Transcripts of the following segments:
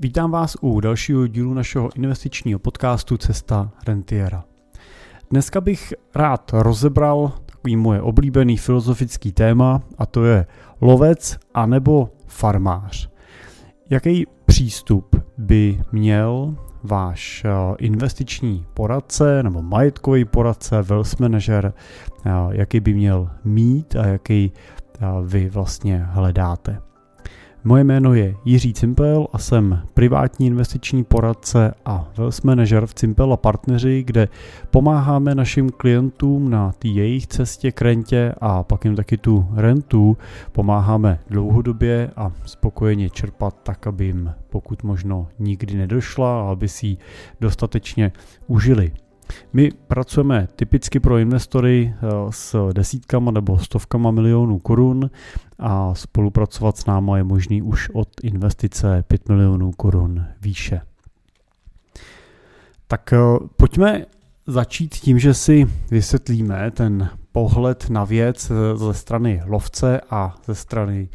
Vítám vás u dalšího dílu našeho investičního podcastu Cesta Rentiera. Dneska bych rád rozebral takový moje oblíbený filozofický téma a to je lovec anebo farmář. Jaký přístup by měl váš eh, investiční poradce nebo majetkový poradce, wealth manager, eh, jaký by měl mít a jaký eh, vy vlastně hledáte. Moje jméno je Jiří Cimpel a jsem privátní investiční poradce a wealth manager v Cimpel a partneři, kde pomáháme našim klientům na té jejich cestě k rentě a pak jim taky tu rentu pomáháme dlouhodobě a spokojeně čerpat tak, aby jim pokud možno nikdy nedošla a aby si ji dostatečně užili. My pracujeme typicky pro investory eh, s desítkama nebo stovkama milionů korun a spolupracovat s náma je možný už od investice 5 milionů korun výše. Tak eh, pojďme začít tím, že si vysvětlíme ten pohled na věc eh, ze strany lovce a ze strany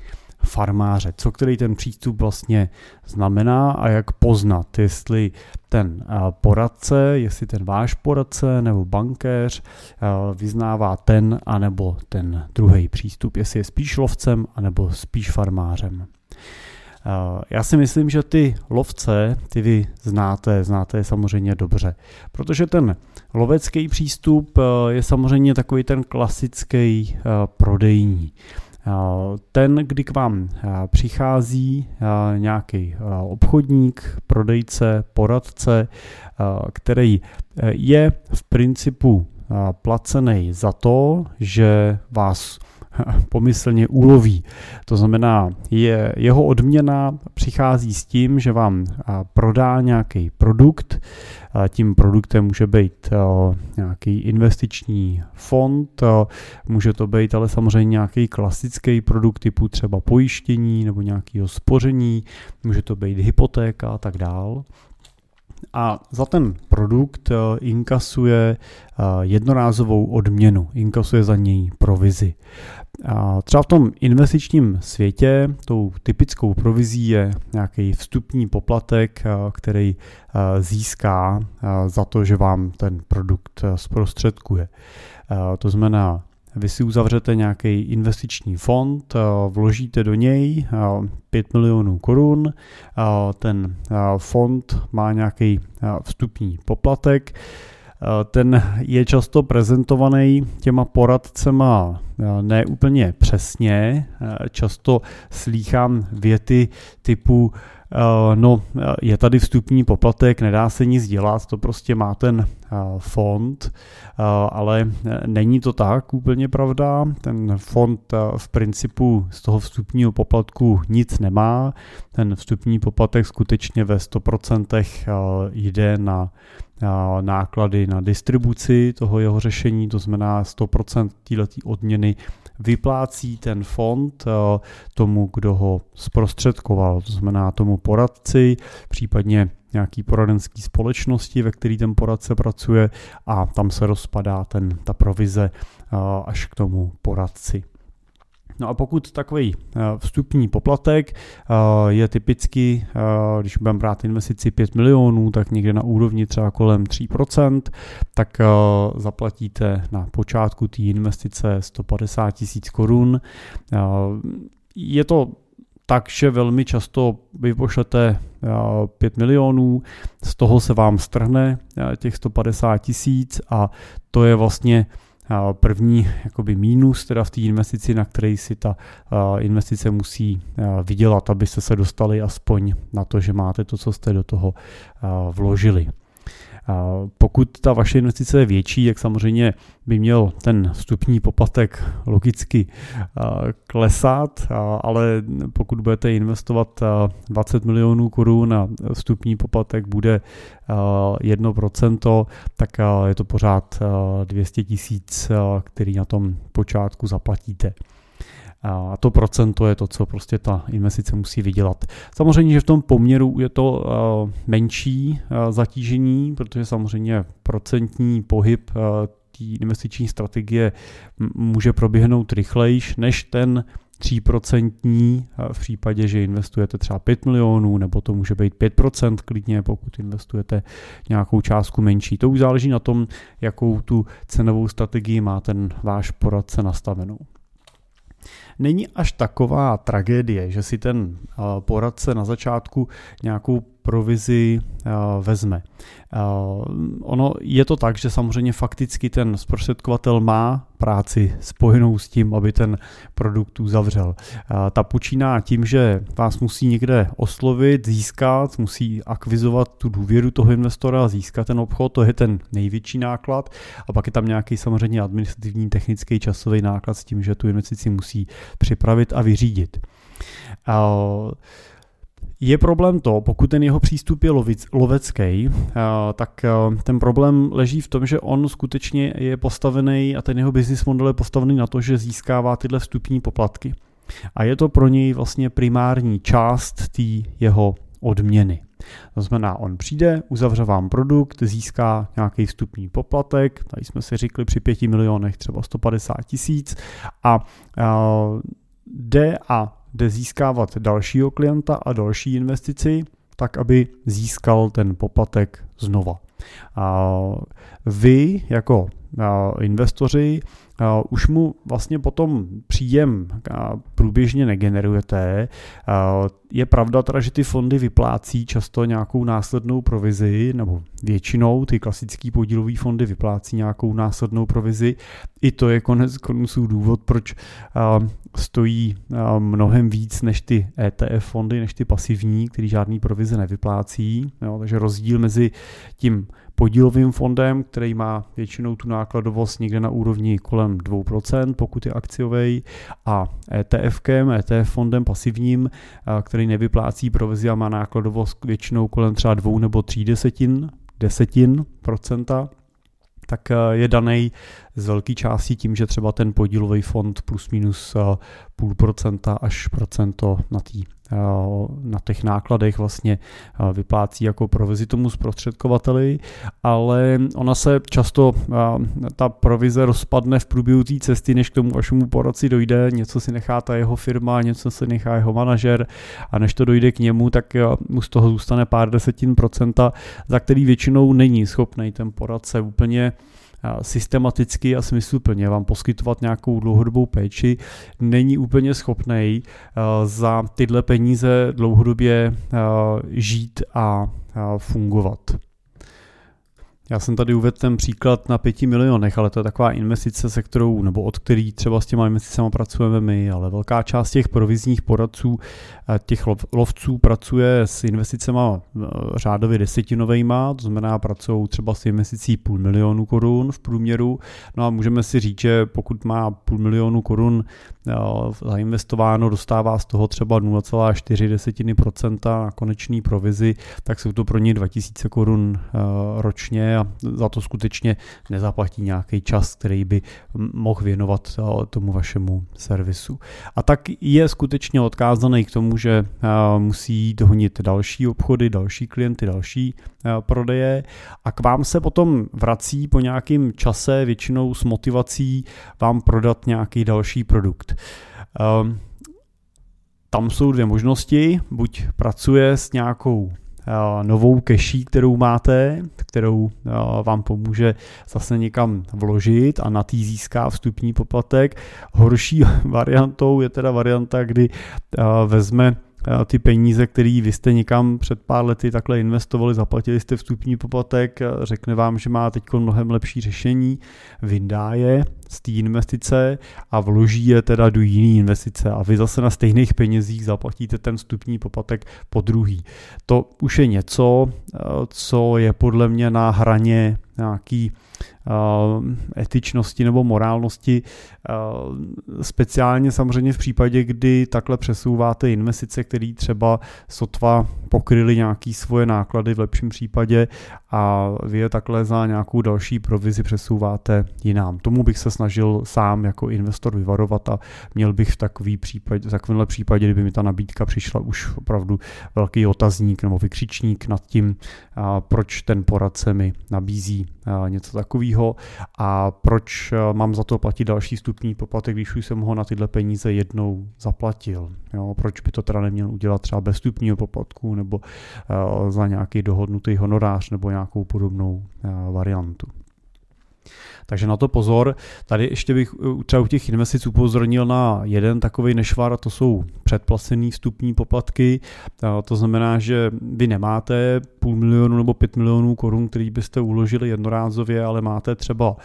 farmáře. Co který ten přístup vlastně znamená a jak poznat, jestli ten poradce, jestli ten váš poradce nebo bankéř vyznává ten anebo ten druhý přístup, jestli je spíš lovcem anebo spíš farmářem. Já si myslím, že ty lovce, ty vy znáte, znáte je samozřejmě dobře, protože ten lovecký přístup je samozřejmě takový ten klasický prodejní. Ten, kdy k vám přichází nějaký obchodník, prodejce, poradce, který je v principu placený za to, že vás pomyslně uloví. To znamená, je, jeho odměna přichází s tím, že vám prodá nějaký produkt. Tím produktem může být nějaký investiční fond, může to být ale samozřejmě nějaký klasický produkt typu třeba pojištění nebo nějakého spoření, může to být hypotéka a tak dál a za ten produkt eh, inkasuje eh, jednorázovou odměnu, inkasuje za něj provizi. A třeba v tom investičním světě tou typickou provizí je nějaký vstupní poplatek, eh, který získá za to, že vám ten produkt zprostředkuje. To znamená, vy si uzavřete nějaký investiční fond, vložíte do něj 5 milionů korun, ten fond má nějaký vstupní poplatek, ten je často prezentovaný těma poradcema ne úplně přesně. Často slýchám věty typu Eh, no, eh, je tady vstupní poplatek, nedá se nic dělat, to prostě má ten eh, fond, ale není to tak úplně pravda. Ten fond v principu z toho vstupního poplatku nic nemá. Ten vstupní poplatek skutečně ve 100% jde na náklady na distribuci toho jeho řešení, to znamená 100% této odměny vyplácí ten fond eh, tomu, kdo ho zprostředkoval, to znamená tomu poradci, případně nějaký poradenský společnosti, ve který ten poradce pracuje a tam se rozpadá ten, ta provize eh, až k tomu poradci. No a pokud takový eh, vstupní poplatek eh, je typicky, eh, když budeme brát investici 5 milionů, tak někde na úrovni třeba kolem 3%, tak zaplatíte na počátku té investice 150 tisíc korun. Je to tak, že velmi často vy pošlete 5 milionů, z toho se vám strhne těch 150 tisíc a to je vlastně první jakoby mínus teda v té investici, na který si ta investice musí vydělat, abyste se dostali aspoň na to, že máte to, co jste do toho vložili. Pokud ta vaše investice je větší, jak samozřejmě by měl ten vstupní poplatek logicky klesat, ale pokud budete investovat 20 milionů korun a vstupní poplatek bude 1%, tak je to pořád 200 tisíc, který na tom počátku zaplatíte. A to procento je to, co prostě ta investice musí vydělat. Samozřejmě, že v tom poměru je to menší zatížení, protože samozřejmě procentní pohyb té investiční strategie může proběhnout rychlejš než ten 3% v případě, že investujete třeba 5 milionů, nebo to může být 5% klidně, pokud investujete nějakou částku menší. To už záleží na tom, jakou tu cenovou strategii má ten váš poradce nastavenou není až taková tragédie, že si ten poradce na začátku nějakou provizi vezme. Ono je to tak, že samozřejmě fakticky ten zprostředkovatel má práci spojenou s tím, aby ten produkt uzavřel. Ta počíná tím, že vás musí někde oslovit, získat, musí akvizovat tu důvěru toho investora, získat ten obchod, to je ten největší náklad a pak je tam nějaký samozřejmě administrativní, technický, časový náklad s tím, že tu investici musí připravit a vyřídit. Je problém to, pokud ten jeho přístup je lovecký, tak ten problém leží v tom, že on skutečně je postavený a ten jeho business model je postavený na to, že získává tyhle vstupní poplatky. A je to pro něj vlastně primární část té jeho odměny. To znamená, on přijde, uzavře vám produkt, získá nějaký vstupní poplatek, tady jsme si řekli při 5 milionech třeba 150 tisíc a, a jde a jde získávat dalšího klienta a další investici, tak aby získal ten poplatek znova. A vy jako investoři už mu vlastně potom příjem průběžně negenerujete. Je pravda teda, že ty fondy vyplácí často nějakou následnou provizi, nebo většinou ty klasické podílové fondy vyplácí nějakou následnou provizi. I to je konec konců důvod, proč stojí mnohem víc než ty ETF fondy, než ty pasivní, který žádný provize nevyplácí. Jo, takže rozdíl mezi tím podílovým fondem, který má většinou tu nákladovost někde na úrovni kolem 2%, pokud je akciový, a ETFkem, ETF fondem pasivním, který nevyplácí provizi a má nákladovost většinou kolem třeba 2 nebo 3 desetin, desetin procenta, tak je daný z velké části tím, že třeba ten podílový fond plus minus půl procenta až procento na té na těch nákladech vlastně eh, vyplácí jako provizi tomu zprostředkovateli, ale ona se často, eh, ta provize rozpadne v průběhu té cesty, než k tomu vašemu poradci dojde, něco si nechá ta jeho firma, něco si nechá jeho manažer a než to dojde k němu, tak mu z toho zůstane pár desetin procenta, za který většinou není schopný ten poradce úplně systematicky a smysluplně vám poskytovat nějakou dlouhodobou péči, není úplně schopný za tyhle peníze dlouhodobě žít a fungovat. Já jsem tady uvedl ten příklad na pěti milionech, ale to je taková investice, se kterou, nebo od který třeba s těma investicemi pracujeme my, ale velká část těch provizních poradců, eh, těch lovců pracuje s investicemi eh, řádově desetinovejma, to znamená pracují třeba s investicí půl milionu korun v průměru, no a můžeme si říct, že pokud má půl milionu korun eh, zainvestováno, dostává z toho třeba 0,4% na konečný provizi, tak jsou to pro ně 2000 korun ročně a za to skutečně nezaplatí nějaký čas, který by mohl věnovat eh, tomu vašemu servisu. A tak je skutečně odkázaný k tomu, že eh, musí dohonit další obchody, další klienty, další eh, prodeje a k vám se potom vrací po nějakém čase většinou s motivací vám prodat nějaký další produkt. Ehm, tam jsou dvě možnosti, buď pracuje s nějakou novou keší, kterou máte, kterou eh, vám pomůže zase někam vložit a na tý získá vstupní poplatek. Horší variantou je teda varianta, kdy eh, vezme ty peníze, které vy jste někam před pár lety takhle investovali, zaplatili jste vstupní poplatek, řekne vám, že má teď mnohem lepší řešení, vyndá je z té investice a vloží je teda do jiné investice a vy zase na stejných penězích zaplatíte ten vstupní poplatek po druhý. To už je něco, co je podle mě na hraně nějaký etičnosti nebo morálnosti, eh, speciálně samozřejmě v případě, kdy takhle přesouváte investice, které třeba sotva pokryly nějaký svoje náklady v lepším případě a vy je takhle za nějakou další provizi přesouváte jinám. Tomu bych se snažil sám jako investor vyvarovat a měl bych v takový případě, v takovémhle případě, kdyby mi ta nabídka přišla už opravdu velký otazník nebo vykřičník nad tím, proč ten poradce mi nabízí něco takového a proč mám za to platit další stupní poplatek, když už jsem ho na tyhle peníze jednou zaplatil. Jo, proč by to teda neměl udělat třeba bez stupního poplatku nebo za nějaký dohodnutý honorář nebo nějakou podobnou variantu. Takže na to pozor. Tady ještě bych třeba u těch investic upozornil na jeden takový nešvar, a to jsou předplacený vstupní poplatky. To znamená, že vy nemáte půl milionu nebo pět milionů korun, který byste uložili jednorázově, ale máte třeba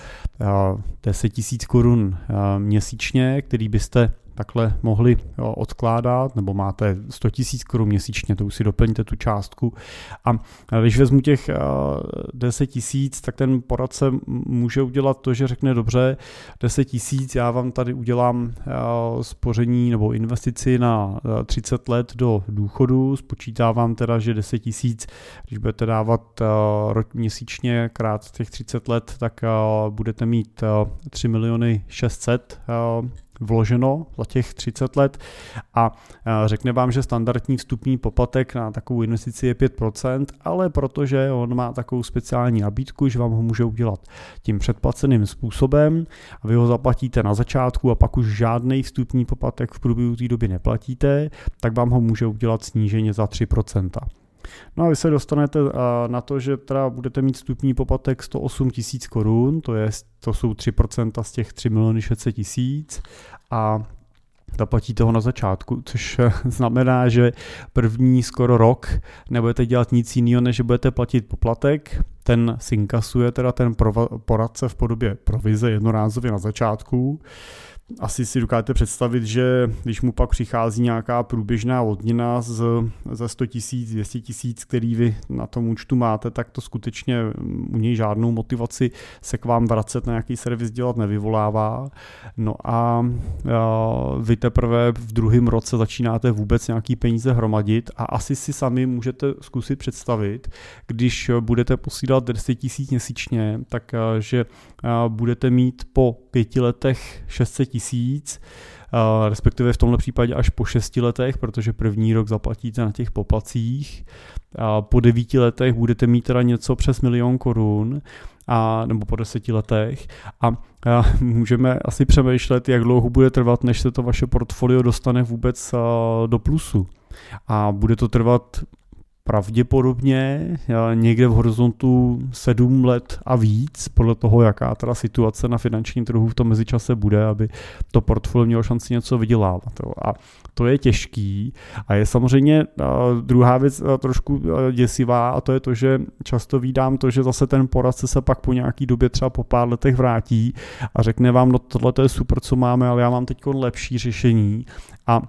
10 tisíc korun měsíčně, který byste takhle mohli odkládat, nebo máte 100 000 korun měsíčně, to už si doplňte tu částku. A když vezmu těch 10 tisíc, tak ten poradce může udělat to, že řekne dobře, 10 tisíc, já vám tady udělám spoření nebo investici na 30 let do důchodu, spočítávám teda, že 10 tisíc, když budete dávat měsíčně krát těch 30 let, tak budete mít 3 miliony 600 vloženo za těch 30 let a řekne vám, že standardní vstupní poplatek na takovou investici je 5%, ale protože on má takovou speciální nabídku, že vám ho může udělat tím předplaceným způsobem a vy ho zaplatíte na začátku a pak už žádný vstupní poplatek v průběhu té doby neplatíte, tak vám ho může udělat sníženě za 3%. No a vy se dostanete na to, že teda budete mít stupní poplatek 108 tisíc korun, to, je, to jsou 3% z těch 3 miliony 600 tisíc a zaplatíte ho na začátku, což znamená, že první skoro rok nebudete dělat nic jiného, než budete platit poplatek, ten sinkasuje teda ten poradce v podobě provize jednorázově na začátku, asi si dokážete představit, že když mu pak přichází nějaká průběžná odměna z, ze 100 tisíc, 200 tisíc, který vy na tom účtu máte, tak to skutečně u něj žádnou motivaci se k vám vracet na nějaký servis dělat nevyvolává. No a, vy teprve v druhém roce začínáte vůbec nějaký peníze hromadit a asi si sami můžete zkusit představit, když budete posílat 10 tisíc měsíčně, tak že budete mít po pěti letech 600 tisíc, respektive v tomhle případě až po šesti letech, protože první rok zaplatíte na těch poplacích. A po devíti letech budete mít teda něco přes milion korun, a, nebo po deseti letech a, a můžeme asi přemýšlet, jak dlouho bude trvat, než se to vaše portfolio dostane vůbec a, do plusu. A bude to trvat pravděpodobně někde v horizontu 7 let a víc, podle toho, jaká teda situace na finančním trhu v tom mezičase bude, aby to portfolio mělo šanci něco vydělávat. A to je těžký. A je samozřejmě druhá věc trošku děsivá a to je to, že často vídám to, že zase ten poradce se pak po nějaký době třeba po pár letech vrátí a řekne vám, no tohle je super, co máme, ale já mám teď lepší řešení. A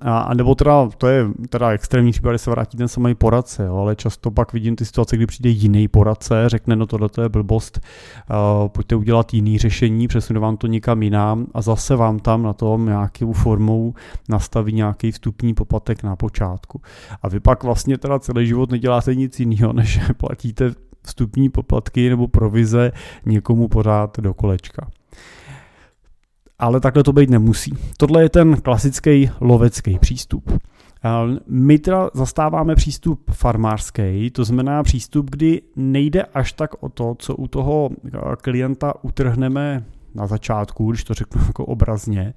a, nebo teda, to je teda extrémní případ, se vrátí ten samý poradce, jo, ale často pak vidím ty situace, kdy přijde jiný poradce, řekne, no tohle je blbost, uh, pojďte udělat jiný řešení, přesune vám to někam jinam a zase vám tam na tom nějakou formou nastaví nějaký vstupní poplatek na počátku. A vy pak vlastně teda celý život neděláte nic jiného, než platíte vstupní poplatky nebo provize někomu pořád do kolečka ale takhle to být nemusí. Tohle je ten klasický lovecký přístup. My teda zastáváme přístup farmářský, to znamená přístup, kdy nejde až tak o to, co u toho klienta utrhneme na začátku, když to řeknu jako obrazně,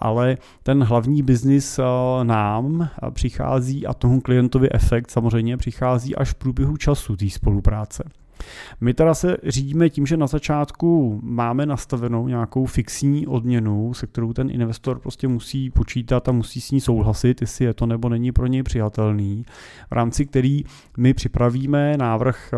ale ten hlavní biznis nám přichází a tomu klientovi efekt samozřejmě přichází až v průběhu času té spolupráce. My teda se řídíme tím, že na začátku máme nastavenou nějakou fixní odměnu, se kterou ten investor prostě musí počítat a musí s ní souhlasit, jestli je to nebo není pro něj přijatelný, v rámci který my připravíme návrh eh,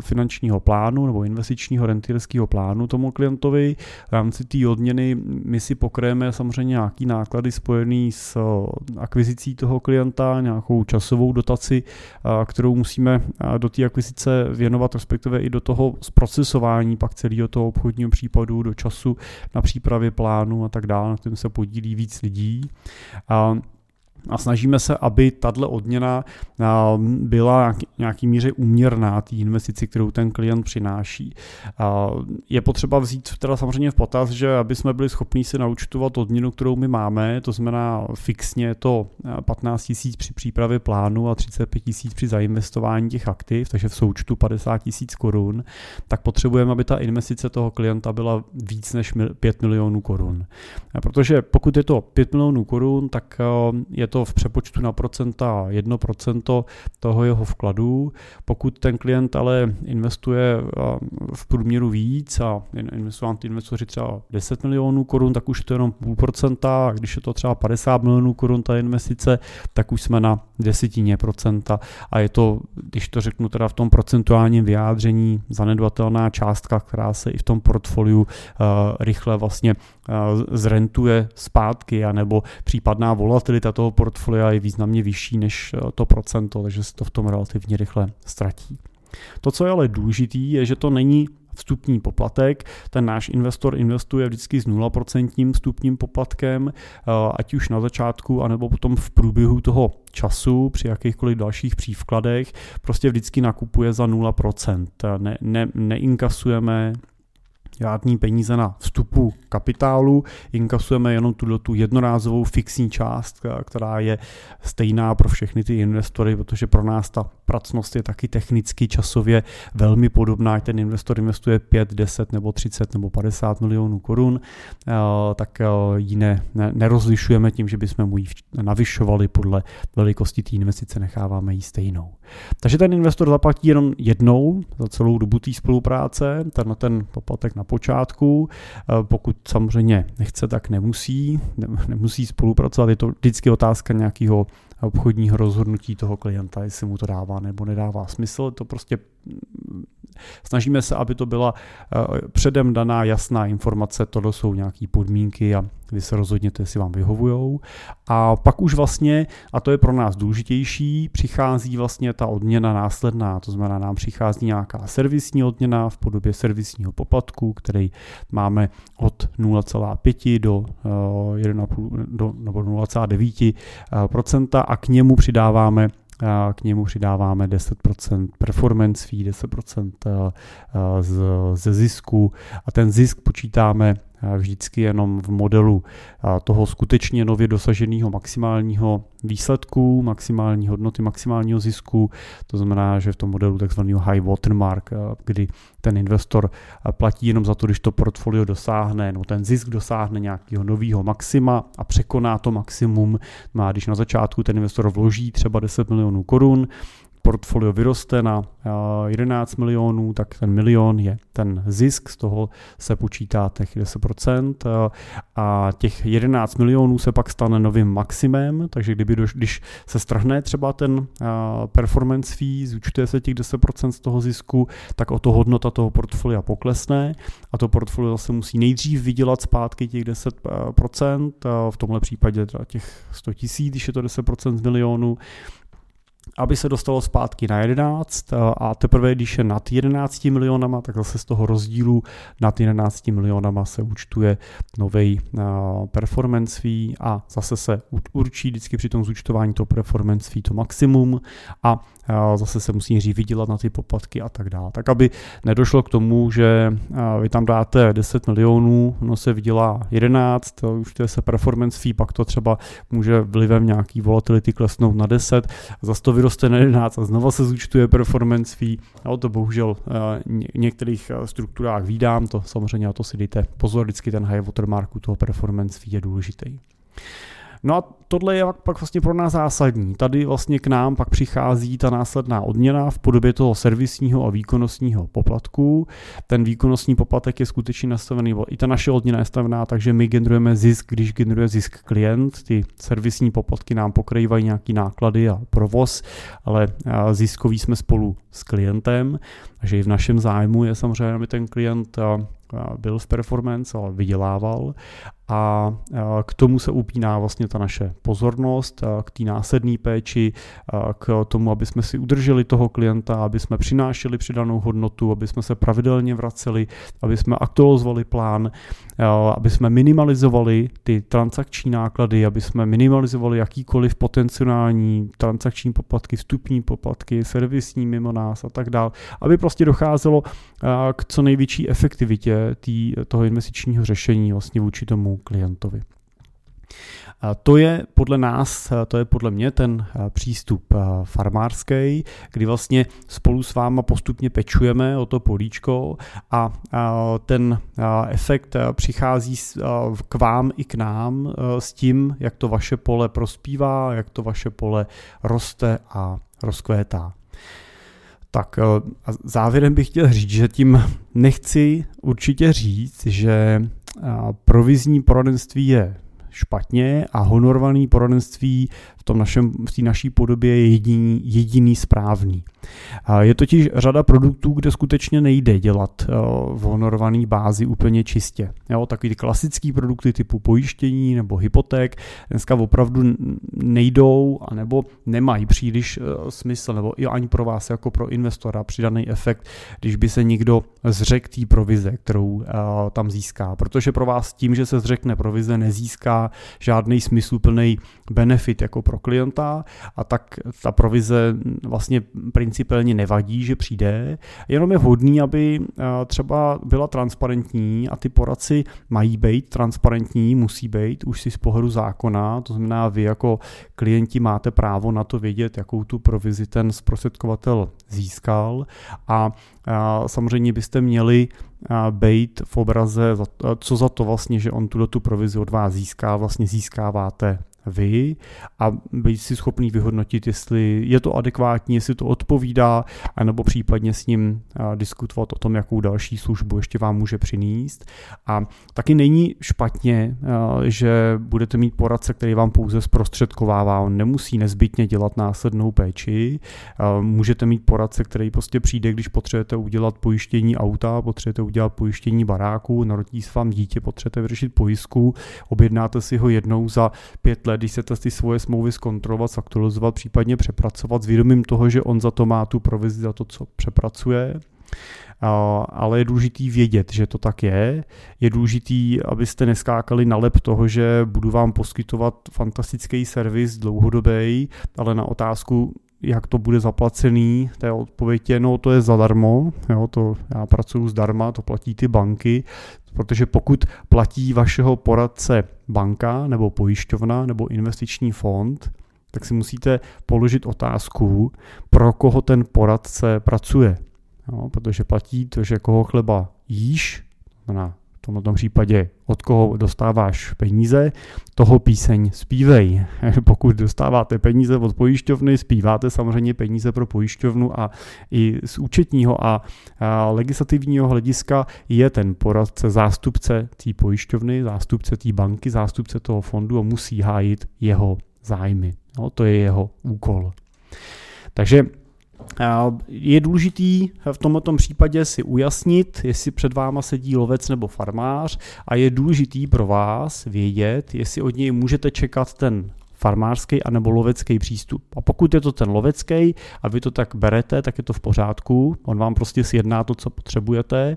finančního plánu nebo investičního rentierského plánu tomu klientovi. V rámci té odměny my si pokryjeme samozřejmě nějaký náklady spojený s eh, akvizicí toho klienta, nějakou časovou dotaci, eh, kterou musíme do té akvizice věnovat, respektive i do toho zprocesování pak celého toho obchodního případu, do času na přípravě plánu a tak dále, na kterém se podílí víc lidí. A a snažíme se, aby tahle odměna byla nějaký míře úměrná té investici, kterou ten klient přináší. Je potřeba vzít teda samozřejmě v potaz, že aby jsme byli schopni si naučtovat odměnu, kterou my máme, to znamená fixně to 15 tisíc při přípravě plánu a 35 tisíc při zainvestování těch aktiv, takže v součtu 50 tisíc korun, tak potřebujeme, aby ta investice toho klienta byla víc než 5 milionů korun. Protože pokud je to 5 milionů korun, tak je to v přepočtu na procenta 1% toho jeho vkladu. Pokud ten klient ale investuje v průměru víc a investují ty investoři třeba 10 milionů korun, tak už je to jenom půl procenta a když je to třeba 50 milionů korun ta investice, tak už jsme na desetině procenta a je to, když to řeknu teda v tom procentuálním vyjádření, zanedbatelná částka, která se i v tom portfoliu rychle vlastně zrentuje zpátky, anebo případná volatilita toho portfolia je významně vyšší než uh, to procento, takže se to v tom relativně rychle ztratí. To, co je ale důležitý, je, že to není vstupní poplatek. Ten náš investor investuje vždycky s 0% vstupním poplatkem, eh, ať už na začátku, anebo potom v průběhu toho času při jakýchkoliv dalších přívkladech. Prostě vždycky nakupuje za 0%. Ne, ne, neinkasujeme žádný peníze na vstupu kapitálu, inkasujeme jenom tu, tu jednorázovou fixní část, která je stejná pro všechny ty investory, protože pro nás ta pracnost je taky technicky časově velmi podobná, ten investor investuje 5, 10 nebo 30 nebo 50 milionů korun, eh, tak eh, ji ne, ne, nerozlišujeme tím, že bychom mu ji navyšovali podle velikosti té investice, necháváme ji stejnou. Takže ten investor zaplatí jenom jednou za celou dobu té spolupráce, ten, ten poplatek na počátku. Eh, pokud samozřejmě nechce, tak nemusí, nemusí spolupracovat. Je to vždycky otázka nějakého obchodního rozhodnutí toho klienta, jestli mu to dává nebo nedává smysl. To prostě Snažíme se, aby to byla eh, předem daná jasná informace, tohle jsou nějaké podmínky a vy se rozhodněte, jestli vám vyhovujou. A pak už vlastně, a to je pro nás důležitější, přichází vlastně ta odměna následná, to znamená, nám přichází nějaká servisní odměna v podobě servisního poplatku, který máme od 0,5 do 1,5 eh, do, nebo 0,9 eh, a k němu přidáváme k němu přidáváme 10% performance fee, 10% ze zisku. A ten zisk počítáme vždycky jenom v modelu toho skutečně nově dosaženého maximálního výsledku, maximální hodnoty, maximálního zisku. To znamená, že v tom modelu takzvaného high watermark, kdy ten investor platí jenom za to, když to portfolio dosáhne, no ten zisk dosáhne nějakého nového maxima a překoná to maximum. Má, no když na začátku ten investor vloží třeba 10 milionů korun, portfolio vyroste na 11 eh, milionů, tak ten milion je ten zisk, z toho se počítá těch 10% eh, a těch 11 milionů se pak stane novým maximem, takže kdyby doš, když se strhne třeba ten eh, performance fee, zúčtuje se těch 10% z toho zisku, tak o to hodnota toho portfolia poklesne a to portfolio se musí nejdřív vydělat zpátky těch 10%, v tomhle případě těch 100 tisíc, když je to 10% z milionu, aby se dostalo zpátky na 11 a teprve když je nad 11 milionama, tak zase z toho rozdílu nad 11 milionama se účtuje nový performance fee a zase se určí vždycky při tom zúčtování to performance fee to maximum a zase se musí nejdřív vydělat na ty poplatky a tak dále. Tak aby nedošlo k tomu, že vy tam dáte 10 milionů, no se vydělá 11, už to je se performance fee, pak to třeba může vlivem nějaký volatility klesnout na 10, zase to vyroste na 11 a znova se zúčtuje performance fee. No, to bohužel v některých strukturách výdám, to samozřejmě a to si dejte pozor, vždycky ten high watermarku toho performance fee je důležitý. No a tohle je pak vlastně pro nás zásadní. Tady vlastně k nám pak přichází ta následná odměna v podobě toho servisního a výkonnostního poplatku. Ten výkonnostní poplatek je skutečně nastavený, i ta naše odměna je nastavená, takže my generujeme zisk, když generuje zisk klient. Ty servisní poplatky nám pokrývají nějaký náklady a provoz, ale ziskový jsme spolu s klientem, takže i v našem zájmu je samozřejmě, aby ten klient Eh, byl v performance, ale vydělával. A eh, k tomu se upíná vlastně ta naše pozornost, eh, k té následné péči, k tomu, aby jsme si udrželi toho klienta, aby jsme přinášeli přidanou hodnotu, aby jsme se pravidelně vraceli, aby jsme aktualizovali plán, aby jsme minimalizovali ty transakční náklady, aby jsme minimalizovali jakýkoliv potenciální transakční poplatky, vstupní poplatky, servisní mimo nás a tak dále, aby prostě docházelo k co největší efektivitě tý, toho investičního řešení vlastně vůči tomu klientovi. A to je podle nás, to je podle mě ten přístup farmářský, kdy vlastně spolu s váma postupně pečujeme o to políčko a ten efekt přichází k vám i k nám s tím, jak to vaše pole prospívá, jak to vaše pole roste a rozkvétá. Tak eh, a závěrem bych chtěl říct, že tím nechci určitě říct, že eh, provizní poradenství je špatně a honorovaný poradenství v tom našem, v té naší podobě je jediný, jediný správný. Je totiž řada produktů, kde skutečně nejde dělat eh, v honorované bázi úplně čistě. Jo, takový ty klasické produkty typu pojištění nebo hypoték dneska opravdu nejdou nebo nemají příliš eh, smysl nebo i ani pro vás jako pro investora přidaný efekt, když by se někdo zřekl té provize, kterou eh, tam získá. Protože pro vás tím, že se zřekne provize, nezíská žádný smysluplný benefit jako pro klienta a tak ta provize vlastně principálně nevadí, že přijde, jenom je vhodný, aby eh, třeba byla transparentní a ty poradci mají být transparentní, musí být už si z pohledu zákona, to znamená vy jako klienti máte právo na to vědět, jakou tu provizi ten zprostředkovatel získal. A eh, samozřejmě byste měli eh, být v obraze, co za to vlastně, že on tuto tu provizi od vás získá, vlastně získáváte vy a být si schopný vyhodnotit, jestli je to adekvátní, jestli to odpovídá, anebo případně s ním diskutovat o tom, jakou další službu ještě vám může přinést. A taky není špatně, že budete mít poradce, který vám pouze zprostředkovává, on nemusí nezbytně dělat následnou péči. Můžete mít poradce, který prostě přijde, když potřebujete udělat pojištění auta, potřebujete udělat pojištění baráku, narodí se vám dítě, potřebujete vyřešit pojistku, objednáte si ho jednou za pět let let, když se ty svoje smlouvy zkontrolovat, zaktualizovat, případně přepracovat s vědomím toho, že on za to má tu provizi za to, co přepracuje. Ale je důležitý vědět, že to tak je. Je důležitý, abyste neskákali na lep toho, že budu vám poskytovat fantastický servis dlouhodobý, ale na otázku, jak to bude zaplacený, té odpověď je, no to je zadarmo, jo, to já pracuji zdarma, to platí ty banky, protože pokud platí vašeho poradce banka nebo pojišťovna nebo investiční fond, tak si musíte položit otázku, pro koho ten poradce pracuje. Jo, protože platí to, že koho chleba jíš, znamená v tom případě od koho dostáváš peníze, toho píseň zpívej. Pokud dostáváte peníze od pojišťovny, zpíváte samozřejmě peníze pro pojišťovnu a i z účetního a, a legislativního hlediska je ten poradce zástupce té pojišťovny, zástupce té banky, zástupce toho fondu a musí hájit jeho zájmy. No, to je jeho úkol. Takže je důležitý v tomto případě si ujasnit, jestli před váma sedí lovec nebo farmář a je důležitý pro vás vědět, jestli od něj můžete čekat ten farmářský anebo lovecký přístup. A pokud je to ten lovecký a vy to tak berete, tak je to v pořádku, on vám prostě sjedná to, co potřebujete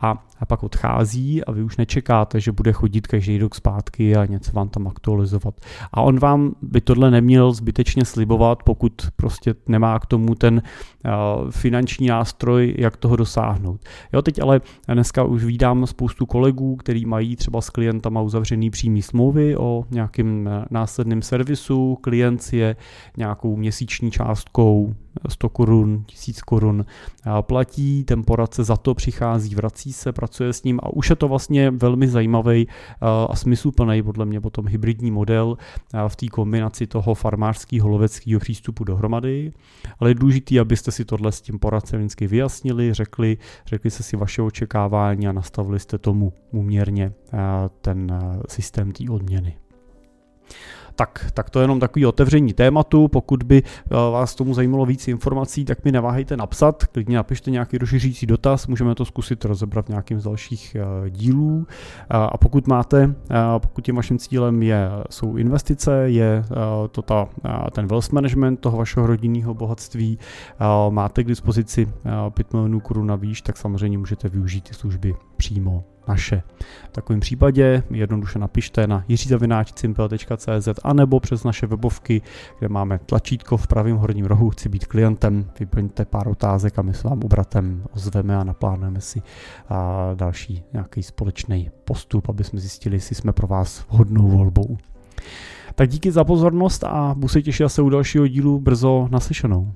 a, a pak odchází a vy už nečekáte, že bude chodit každý rok zpátky a něco vám tam aktualizovat. A on vám by tohle neměl zbytečně slibovat, pokud prostě nemá k tomu ten uh, finanční nástroj, jak toho dosáhnout. Jo, teď ale dneska už vídám spoustu kolegů, který mají třeba s klientama uzavřený přímý smlouvy o nějakým eh, následným servisu, servisu, klient si je nějakou měsíční částkou 100 korun, 1000 korun platí, ten poradce za to přichází, vrací se, pracuje s ním a už je to vlastně velmi zajímavý a smysluplný podle mě potom hybridní model v té kombinaci toho farmářského loveckého přístupu dohromady. Ale je důležité, abyste si tohle s tím poradcem vždycky vyjasnili, řekli, řekli se si vaše očekávání a nastavili jste tomu úměrně ten systém té odměny. Tak, tak to je jenom takový otevření tématu. Pokud by vás tomu zajímalo víc informací, tak mi neváhejte napsat. Klidně napište nějaký rozšiřující dotaz, můžeme to zkusit rozebrat v nějakým z dalších dílů. A pokud máte, pokud tím vaším cílem je, jsou investice, je to ta, ten wealth management toho vašeho rodinného bohatství, máte k dispozici 5 milionů korun na výš, tak samozřejmě můžete využít ty služby přímo naše. V takovém případě jednoduše napište na jiřizavináčcimpel.cz anebo přes naše webovky, kde máme tlačítko v pravém horním rohu, chci být klientem, vyplňte pár otázek a my se vám obratem ozveme a naplánujeme si a další nějaký společný postup, aby jsme zjistili, jestli jsme pro vás vhodnou volbou. Tak díky za pozornost a budu se těšit se u dalšího dílu brzo naslyšenou.